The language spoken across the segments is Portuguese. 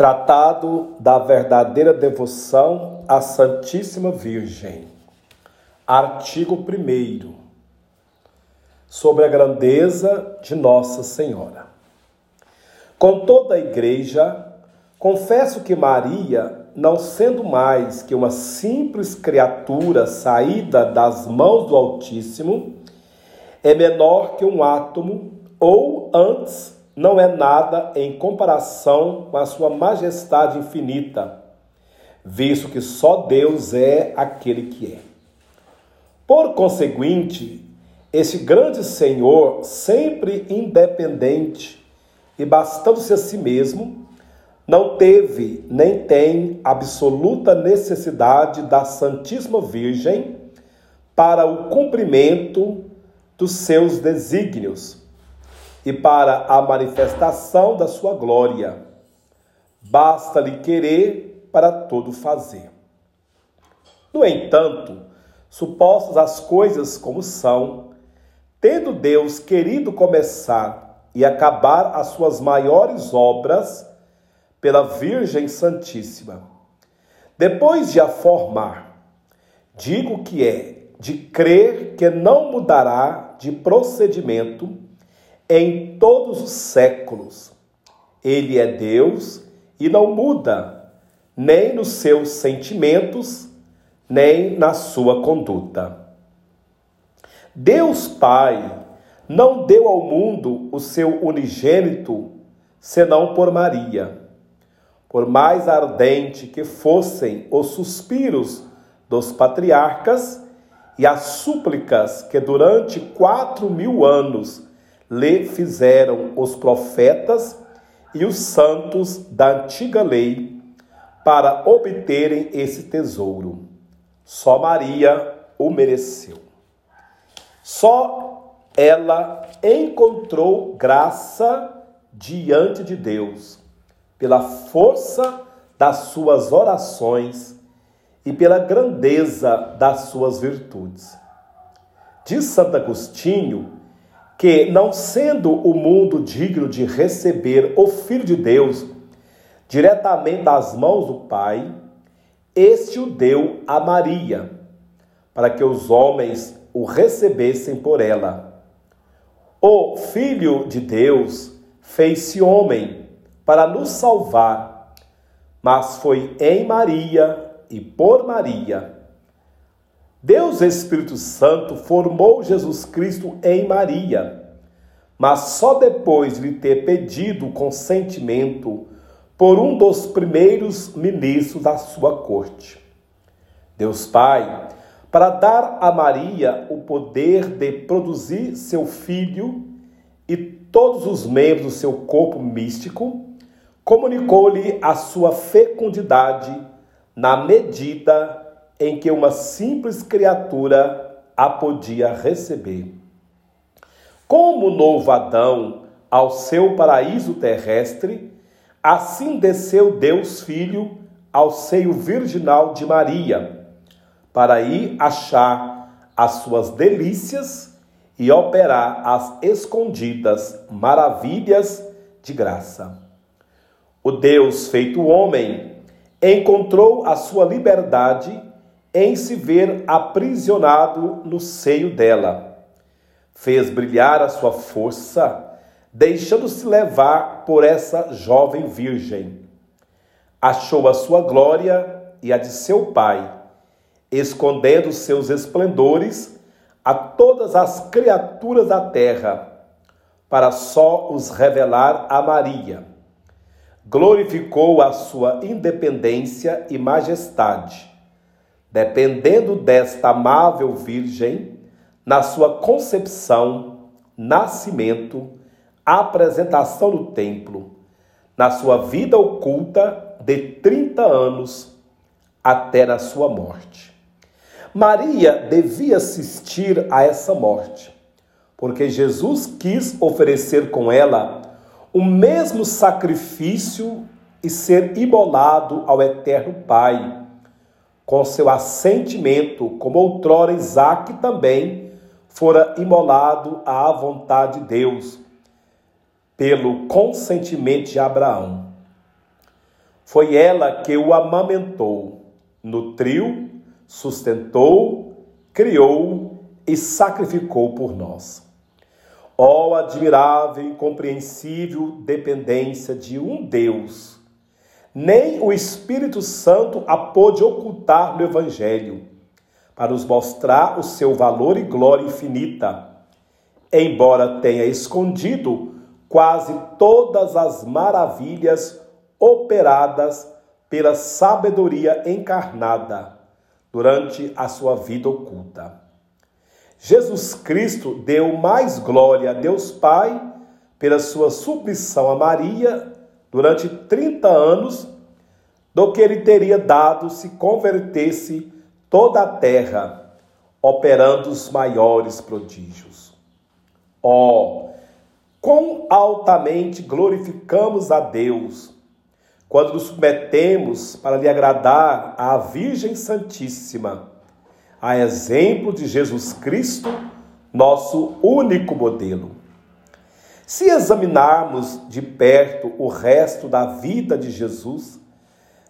Tratado da verdadeira devoção à Santíssima Virgem. Artigo 1. Sobre a grandeza de Nossa Senhora. Com toda a Igreja, confesso que Maria, não sendo mais que uma simples criatura saída das mãos do Altíssimo, é menor que um átomo, ou antes, não é nada em comparação com a sua majestade infinita, visto que só Deus é aquele que é. Por conseguinte, esse grande Senhor, sempre independente e bastando-se a si mesmo, não teve nem tem absoluta necessidade da Santíssima Virgem para o cumprimento dos seus desígnios e para a manifestação da sua glória. Basta-lhe querer para tudo fazer. No entanto, supostas as coisas como são, tendo Deus querido começar e acabar as suas maiores obras pela Virgem Santíssima, depois de a formar, digo que é de crer que não mudará de procedimento em todos os séculos. Ele é Deus e não muda, nem nos seus sentimentos, nem na sua conduta. Deus Pai não deu ao mundo o seu unigênito senão por Maria. Por mais ardente que fossem os suspiros dos patriarcas e as súplicas que durante quatro mil anos lhe fizeram os profetas e os santos da antiga lei para obterem esse tesouro. Só Maria o mereceu. Só ela encontrou graça diante de Deus, pela força das suas orações e pela grandeza das suas virtudes. Diz Santo Agostinho que, não sendo o mundo digno de receber o Filho de Deus diretamente das mãos do Pai, este o deu a Maria, para que os homens o recebessem por ela. O Filho de Deus fez-se homem para nos salvar, mas foi em Maria e por Maria Deus Espírito Santo formou Jesus Cristo em Maria, mas só depois de lhe ter pedido consentimento por um dos primeiros ministros da sua corte. Deus Pai, para dar a Maria o poder de produzir seu filho e todos os membros do seu corpo místico, comunicou-lhe a sua fecundidade na medida em que uma simples criatura a podia receber. Como novo Adão ao seu paraíso terrestre, assim desceu Deus Filho ao seio virginal de Maria, para aí achar as suas delícias e operar as escondidas maravilhas de graça. O Deus feito homem encontrou a sua liberdade em se ver aprisionado no seio dela. Fez brilhar a sua força, deixando-se levar por essa jovem virgem. Achou a sua glória e a de seu pai, escondendo seus esplendores a todas as criaturas da terra, para só os revelar a Maria. Glorificou a sua independência e majestade dependendo desta amável Virgem, na sua concepção, nascimento, apresentação no templo, na sua vida oculta de 30 anos até na sua morte. Maria devia assistir a essa morte, porque Jesus quis oferecer com ela o mesmo sacrifício e ser imolado ao Eterno Pai com seu assentimento, como outrora Isaac também fora imolado à vontade de Deus, pelo consentimento de Abraão. Foi ela que o amamentou, nutriu, sustentou, criou e sacrificou por nós. Ó oh, admirável e incompreensível dependência de um Deus! Nem o Espírito Santo a pôde ocultar no Evangelho, para nos mostrar o seu valor e glória infinita, embora tenha escondido quase todas as maravilhas operadas pela sabedoria encarnada durante a sua vida oculta. Jesus Cristo deu mais glória a Deus Pai pela sua submissão a Maria durante 30 anos do que ele teria dado se convertesse toda a terra, operando os maiores prodígios. Ó, oh, quão altamente glorificamos a Deus quando nos submetemos para lhe agradar à Virgem Santíssima a exemplo de Jesus Cristo, nosso único modelo. Se examinarmos de perto o resto da vida de Jesus,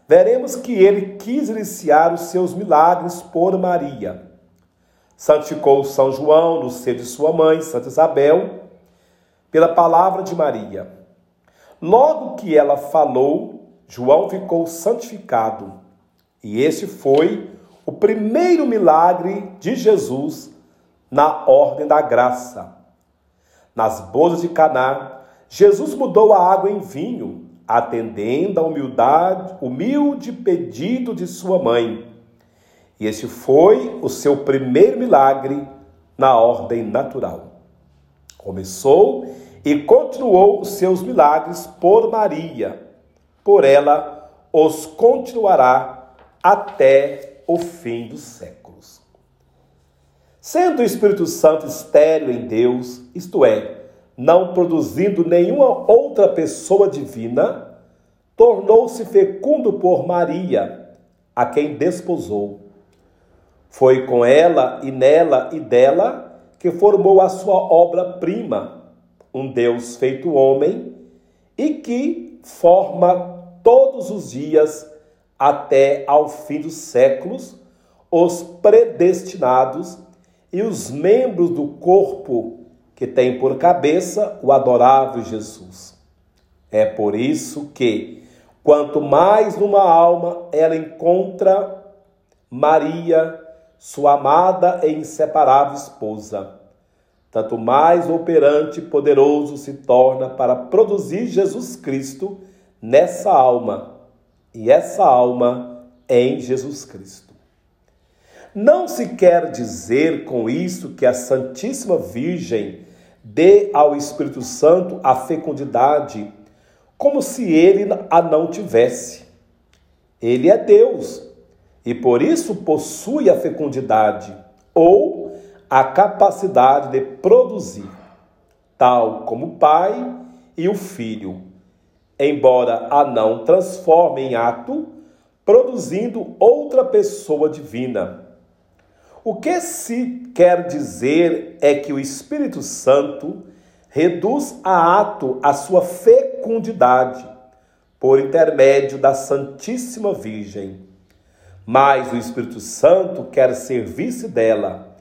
veremos que ele quis iniciar os seus milagres por Maria. Santificou São João no seio de sua mãe, Santa Isabel, pela palavra de Maria. Logo que ela falou, João ficou santificado, e esse foi o primeiro milagre de Jesus na ordem da graça. Nas bodas de Caná, Jesus mudou a água em vinho, atendendo a humildade, humilde pedido de sua mãe. E este foi o seu primeiro milagre na ordem natural. Começou e continuou os seus milagres por Maria. Por ela os continuará até o fim dos séculos. Sendo o Espírito Santo estéreo em Deus, isto é, não produzindo nenhuma outra pessoa divina, tornou-se fecundo por Maria, a quem desposou. Foi com ela e nela e dela que formou a sua obra-prima, um Deus feito homem e que forma todos os dias até ao fim dos séculos, os predestinados e os membros do corpo que tem por cabeça o adorável Jesus. É por isso que, quanto mais numa alma ela encontra Maria, sua amada e inseparável esposa, tanto mais operante e poderoso se torna para produzir Jesus Cristo nessa alma e essa alma em Jesus Cristo. Não se quer dizer com isso que a Santíssima Virgem dê ao Espírito Santo a fecundidade como se ele a não tivesse. Ele é Deus e por isso possui a fecundidade ou a capacidade de produzir, tal como o Pai e o Filho embora a não transforme em ato, produzindo outra pessoa divina. O que se quer dizer é que o Espírito Santo reduz a ato a sua fecundidade por intermédio da Santíssima Virgem. Mas o Espírito Santo quer servir-se dela,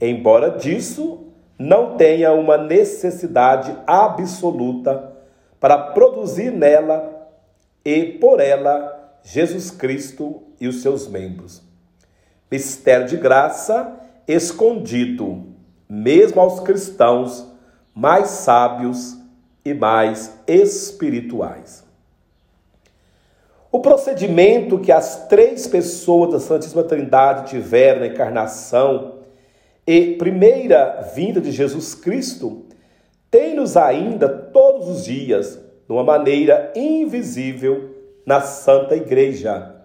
embora disso não tenha uma necessidade absoluta para produzir nela e por ela Jesus Cristo e os seus membros. Mistério de graça escondido, mesmo aos cristãos mais sábios e mais espirituais. O procedimento que as três pessoas da Santíssima Trindade tiveram na encarnação e primeira vinda de Jesus Cristo tem-nos ainda todos os dias, de uma maneira invisível, na Santa Igreja,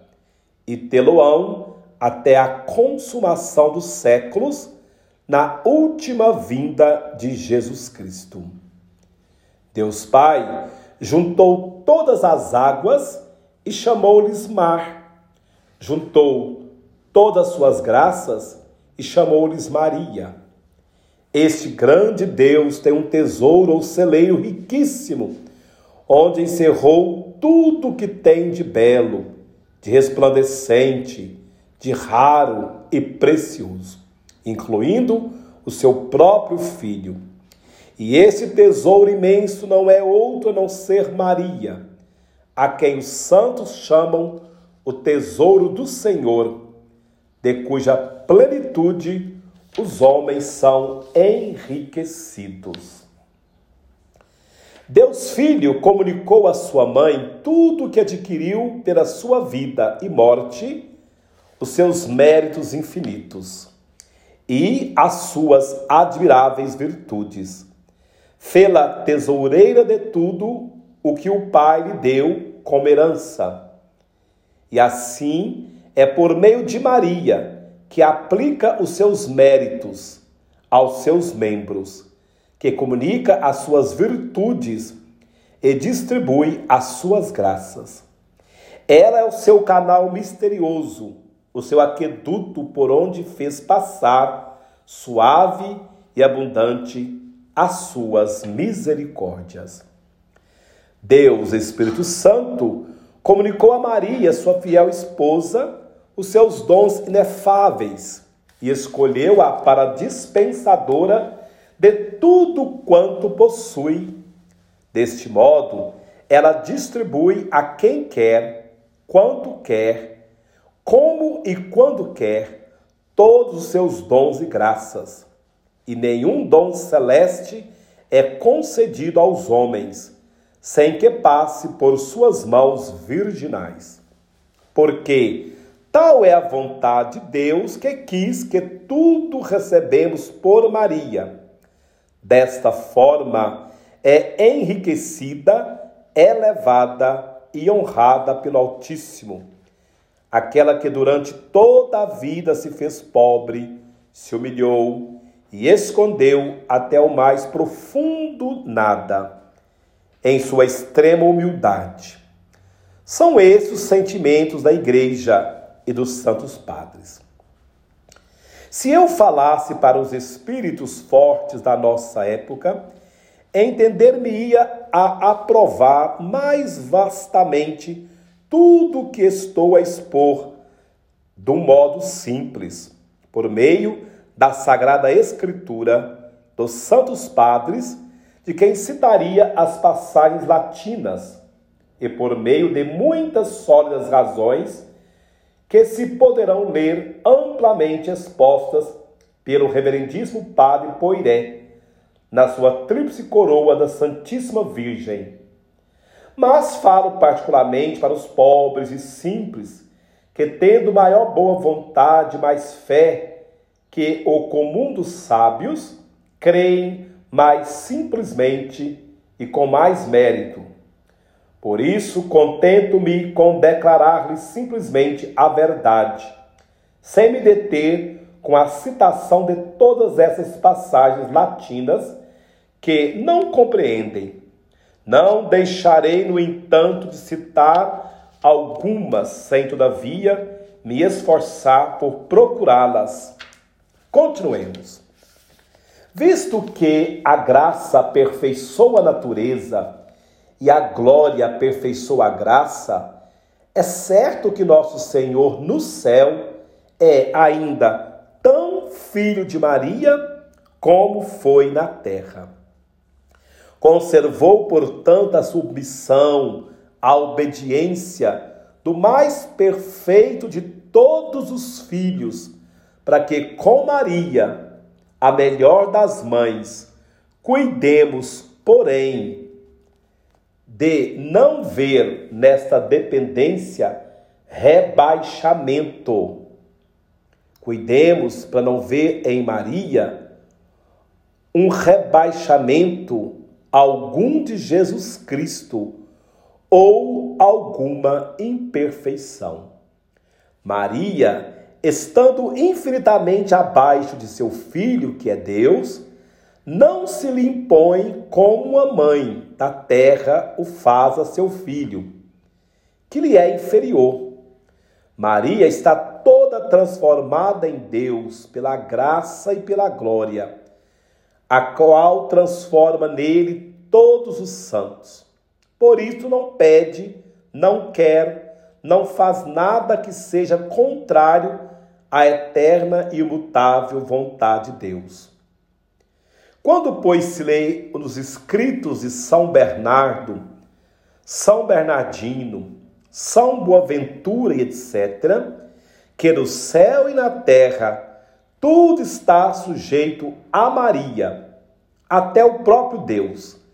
e tê-lo-ão até a consumação dos séculos, na última vinda de Jesus Cristo. Deus Pai juntou todas as águas e chamou-lhes mar. Juntou todas suas graças e chamou-lhes Maria. Este grande Deus tem um tesouro ou celeiro riquíssimo, onde encerrou tudo que tem de belo, de resplandecente, de raro e precioso, incluindo o seu próprio filho. E esse tesouro imenso não é outro a não ser Maria, a quem os santos chamam o tesouro do Senhor, de cuja plenitude os homens são enriquecidos. Deus Filho comunicou à sua mãe tudo o que adquiriu pela sua vida e morte, os seus méritos infinitos e as suas admiráveis virtudes. Fê-la tesoureira de tudo o que o Pai lhe deu como herança. E assim é por meio de Maria que aplica os seus méritos aos seus membros que comunica as suas virtudes e distribui as suas graças. Ela é o seu canal misterioso, o seu aqueduto por onde fez passar, suave e abundante, as suas misericórdias. Deus, Espírito Santo, comunicou a Maria, sua fiel esposa, os seus dons inefáveis e escolheu-a para dispensadora de tudo quanto possui. Deste modo, ela distribui a quem quer, quanto quer, como e quando quer, todos os seus dons e graças. E nenhum dom celeste é concedido aos homens, sem que passe por suas mãos virginais. Porque tal é a vontade de Deus que quis que tudo recebemos por Maria Desta forma, é enriquecida, elevada e honrada pelo Altíssimo, aquela que durante toda a vida se fez pobre, se humilhou e escondeu até o mais profundo nada, em sua extrema humildade. São esses os sentimentos da Igreja e dos Santos Padres. Se eu falasse para os espíritos fortes da nossa época, entender-me-ia a aprovar mais vastamente tudo o que estou a expor, de um modo simples, por meio da Sagrada Escritura dos Santos Padres, de quem citaria as passagens latinas, e por meio de muitas sólidas razões que se poderão ler amplamente expostas pelo reverendíssimo Padre Poiré na sua tríplice coroa da Santíssima Virgem. Mas falo particularmente para os pobres e simples, que tendo maior boa vontade, mais fé que o comum dos sábios, creem mais simplesmente e com mais mérito por isso, contento-me com declarar-lhe simplesmente a verdade, sem me deter com a citação de todas essas passagens latinas que não compreendem. Não deixarei, no entanto, de citar algumas, sem, todavia, me esforçar por procurá-las. Continuemos. Visto que a graça aperfeiçoa a natureza, e a glória aperfeiçoa a graça, é certo que nosso Senhor no céu é ainda tão filho de Maria como foi na terra. Conservou, portanto, a submissão, a obediência do mais perfeito de todos os filhos, para que com Maria, a melhor das mães, cuidemos, porém, de não ver nesta dependência rebaixamento. Cuidemos para não ver em Maria um rebaixamento algum de Jesus Cristo ou alguma imperfeição. Maria, estando infinitamente abaixo de seu filho, que é Deus, não se lhe impõe como a mãe da terra o faz a seu filho, que lhe é inferior. Maria está toda transformada em Deus pela graça e pela glória, a qual transforma nele todos os santos. Por isso não pede, não quer, não faz nada que seja contrário à eterna e imutável vontade de Deus. Quando, pois, se lê nos escritos de São Bernardo, São Bernardino, São Boaventura e etc., que no céu e na terra tudo está sujeito a Maria, até o próprio Deus.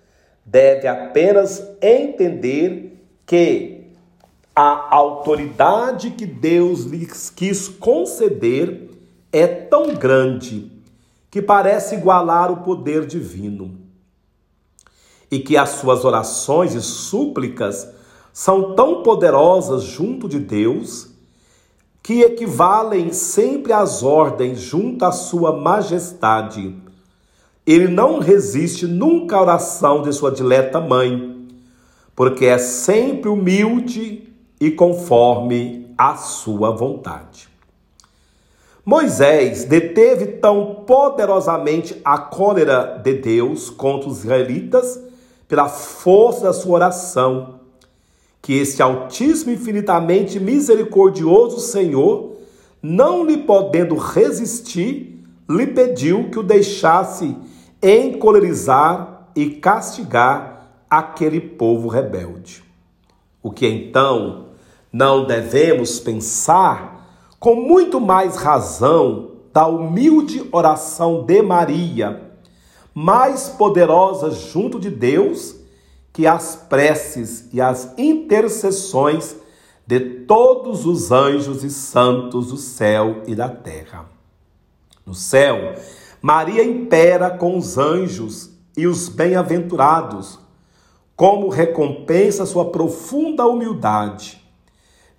Deve apenas entender que a autoridade que Deus lhes quis conceder é tão grande que parece igualar o poder divino. E que as suas orações e súplicas são tão poderosas junto de Deus que equivalem sempre às ordens junto à sua majestade. Ele não resiste nunca à oração de sua dileta mãe, porque é sempre humilde e conforme a sua vontade. Moisés deteve tão poderosamente a cólera de Deus contra os israelitas pela força da sua oração que este Altíssimo infinitamente misericordioso Senhor, não lhe podendo resistir, lhe pediu que o deixasse encolerizar e castigar aquele povo rebelde. O que então não devemos pensar com muito mais razão da humilde oração de Maria, mais poderosa junto de Deus que as preces e as intercessões de todos os anjos e santos do céu e da terra. No céu, Maria impera com os anjos e os bem-aventurados, como recompensa sua profunda humildade.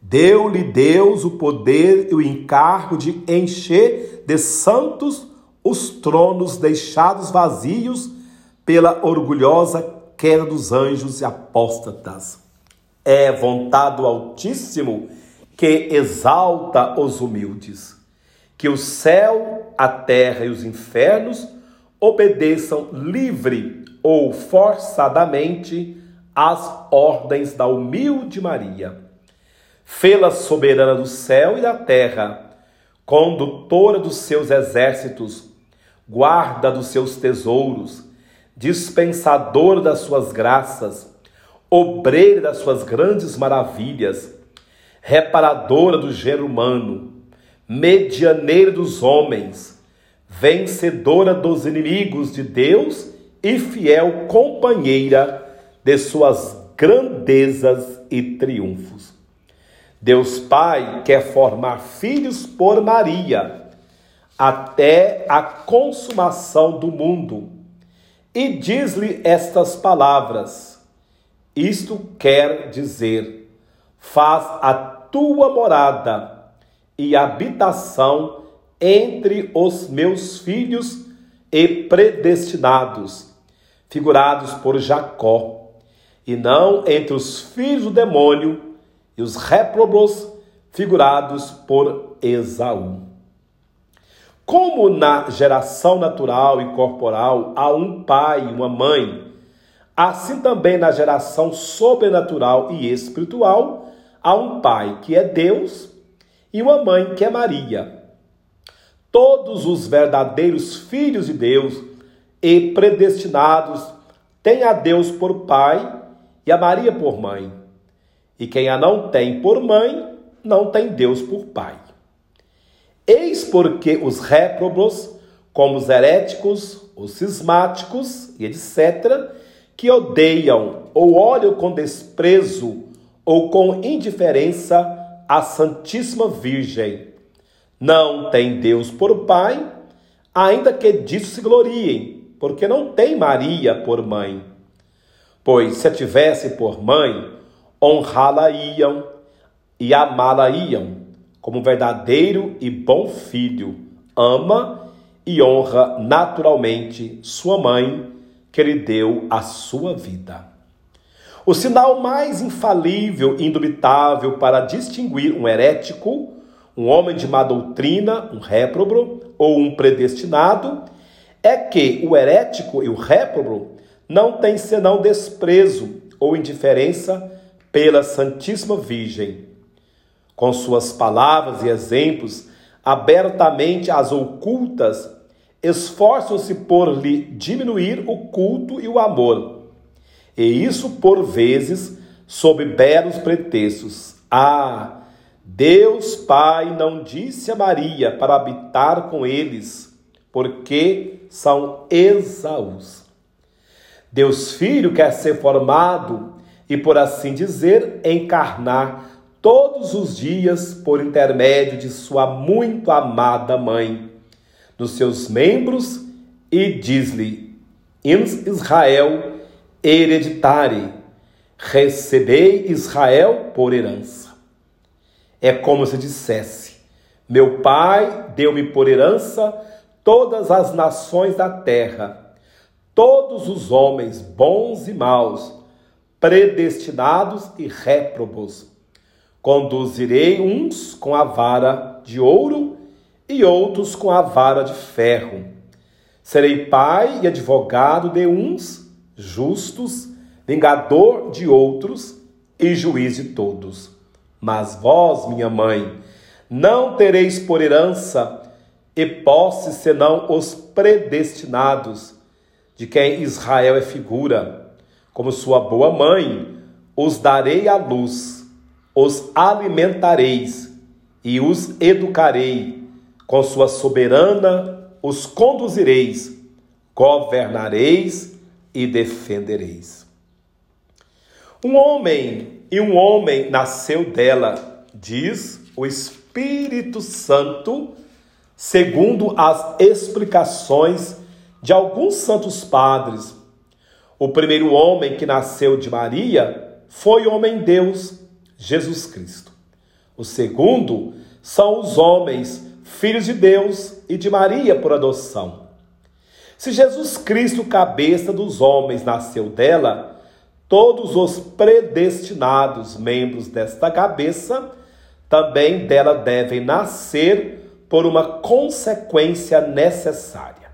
Deu-lhe Deus o poder e o encargo de encher de santos os tronos deixados vazios pela orgulhosa queda dos anjos e apóstatas. É vontade do Altíssimo que exalta os humildes. Que o céu, a terra e os infernos obedeçam livre ou forçadamente às ordens da humilde Maria. Fê-la soberana do céu e da terra, condutora dos seus exércitos, guarda dos seus tesouros, dispensador das suas graças, obreiro das suas grandes maravilhas, reparadora do gênero humano, medianeira dos homens, vencedora dos inimigos de Deus e fiel companheira de suas grandezas e triunfos. Deus Pai quer formar filhos por Maria até a consumação do mundo e diz-lhe estas palavras: Isto quer dizer, faz a tua morada e habitação entre os meus filhos e predestinados, figurados por Jacó, e não entre os filhos do demônio e os réprobos, figurados por Esaú. Como na geração natural e corporal há um pai e uma mãe, assim também na geração sobrenatural e espiritual há um pai que é Deus e uma mãe que é Maria. Todos os verdadeiros filhos de Deus e predestinados têm a Deus por pai e a Maria por mãe. E quem a não tem por mãe, não tem Deus por pai. Eis porque os réprobos, como os heréticos, os cismáticos e etc., que odeiam ou olham com desprezo ou com indiferença a Santíssima Virgem, não têm Deus por Pai, ainda que disso se gloriem, porque não tem Maria por mãe. Pois se a tivesse por mãe, honrá-la-iam e amá-la-iam como verdadeiro e bom filho, ama e honra naturalmente sua mãe, que lhe deu a sua vida. O sinal mais infalível e indubitável para distinguir um herético, um homem de má doutrina, um réprobo ou um predestinado, é que o herético e o réprobo não têm senão desprezo ou indiferença pela Santíssima Virgem. Com suas palavras e exemplos, abertamente as ocultas, esforçam-se por lhe diminuir o culto e o amor. E isso, por vezes, sob belos pretextos. Ah, Deus Pai não disse a Maria para habitar com eles, porque são Esaús. Deus Filho quer ser formado e, por assim dizer, encarnar todos os dias por intermédio de sua muito amada mãe, nos seus membros, e diz-lhe: Israel hereditare, recebei Israel por herança. É como se dissesse: Meu pai deu-me por herança todas as nações da terra, todos os homens bons e maus, predestinados e réprobos. Conduzirei uns com a vara de ouro e outros com a vara de ferro. Serei pai e advogado de uns, justos, vingador de outros e juiz de todos. Mas vós, minha mãe, não tereis por herança e posse senão os predestinados, de quem Israel é figura. Como sua boa mãe, os darei à luz, os alimentareis e os educarei. Com sua soberana os conduzireis, governareis e defendereis. Um homem e um homem nasceu dela, diz o Espírito Santo, segundo as explicações de alguns santos padres. O primeiro homem que nasceu de Maria foi homem-deus, Jesus Cristo. O segundo são os homens, filhos de Deus e de Maria por adoção. Se Jesus Cristo, cabeça dos homens, nasceu dela, todos os predestinados membros desta cabeça também dela devem nascer por uma consequência necessária.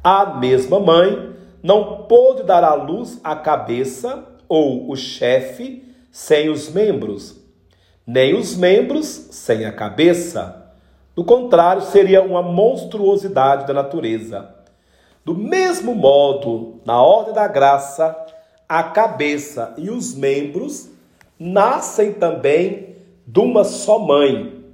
A mesma mãe não pôde dar à luz a cabeça ou o chefe sem os membros, nem os membros sem a cabeça. Do contrário, seria uma monstruosidade da natureza. Do mesmo modo, na ordem da graça, a cabeça e os membros nascem também de uma só mãe.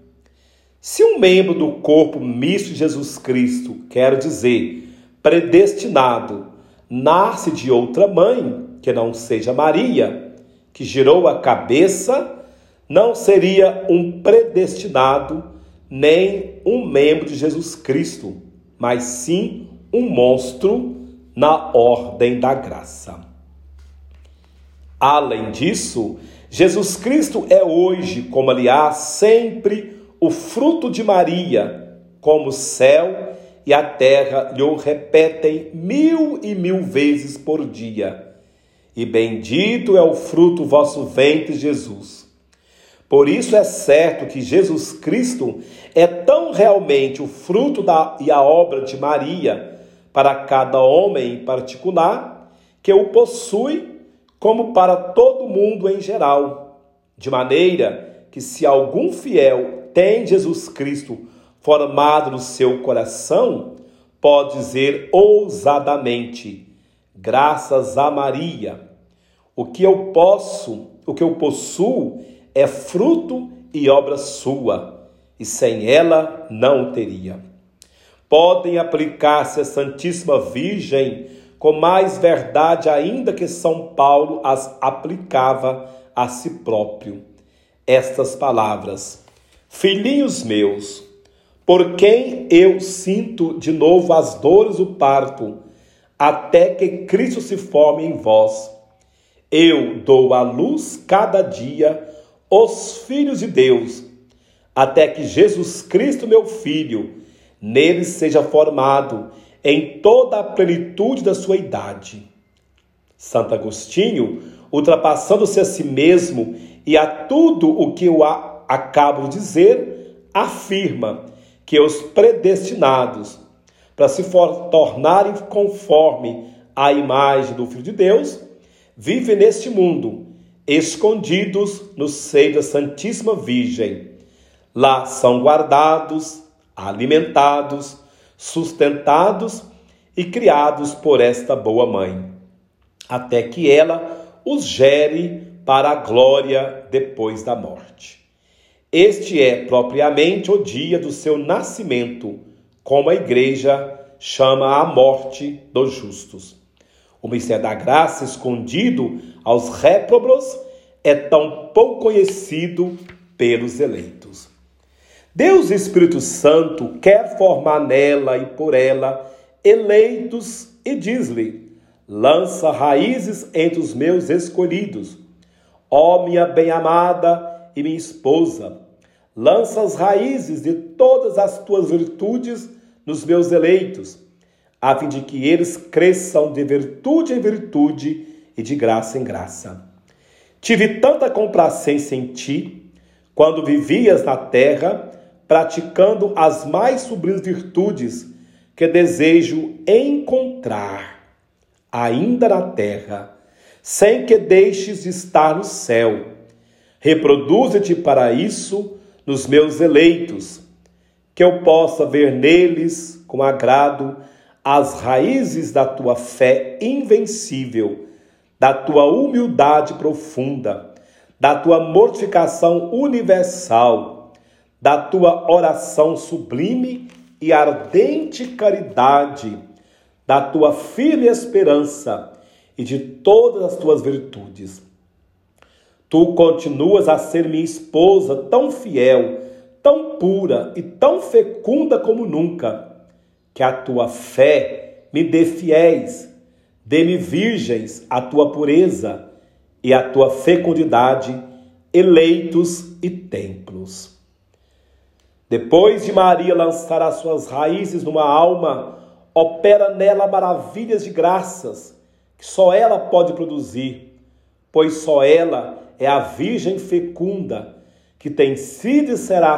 Se um membro do corpo misto de Jesus Cristo, quero dizer, predestinado, nasce de outra mãe, que não seja Maria, que gerou a cabeça, não seria um predestinado nem um membro de Jesus Cristo, mas sim um monstro na ordem da graça. Além disso, Jesus Cristo é hoje, como aliás, sempre o fruto de Maria, como o céu e a terra lhe repetem mil e mil vezes por dia. E bendito é o fruto vosso ventre, Jesus. Por isso é certo que Jesus Cristo é tão realmente o fruto da, e a obra de Maria para cada homem em particular, que o possui como para todo mundo em geral, de maneira que se algum fiel tem Jesus Cristo formado no seu coração, pode dizer ousadamente: graças a Maria, o que eu posso, o que eu possuo é fruto e obra sua, e sem ela não teria. Podem aplicar-se a Santíssima Virgem com mais verdade ainda que São Paulo as aplicava a si próprio. Estas palavras: Filhinhos meus, por quem eu sinto de novo as dores do parto, até que Cristo se forme em vós. Eu dou à luz cada dia os filhos de Deus, até que Jesus Cristo, meu Filho, neles seja formado em toda a plenitude da sua idade. Santo Agostinho, ultrapassando-se a si mesmo e a tudo o que eu acabo de dizer, afirma que os predestinados para se tornarem conforme a imagem do Filho de Deus vivem neste mundo, escondidos no seio da Santíssima Virgem. Lá são guardados, alimentados, sustentados e criados por esta boa mãe, até que ela os gere para a glória depois da morte. Este é propriamente o dia do seu nascimento, como a igreja chama a morte dos justos. O mistério da graça escondido aos réprobos é tão pouco conhecido pelos eleitos. Deus Espírito Santo quer formar nela e por ela eleitos e diz-lhe: lança raízes entre os meus escolhidos. Ó minha bem-amada e minha esposa, lança as raízes de todas as tuas virtudes nos meus eleitos, a fim de que eles cresçam de virtude em virtude e de graça em graça. Tive tanta complacência em ti, quando vivias na terra, praticando as mais sublimes virtudes que desejo encontrar ainda na terra, sem que deixes de estar no céu. Reproduza-te para isso nos meus eleitos, que eu possa ver neles com agrado as raízes da tua fé invencível, da tua humildade profunda, da tua mortificação universal, da tua oração sublime e ardente caridade, da tua firme esperança e de todas as tuas virtudes. Tu continuas a ser minha esposa tão fiel, tão pura e tão fecunda como nunca que a tua fé me dê fiéis, dê-me virgens a tua pureza e a tua fecundidade, eleitos e templos. Depois de Maria lançar as suas raízes numa alma, opera nela maravilhas de graças que só ela pode produzir, pois só ela é a Virgem fecunda que tem sido e será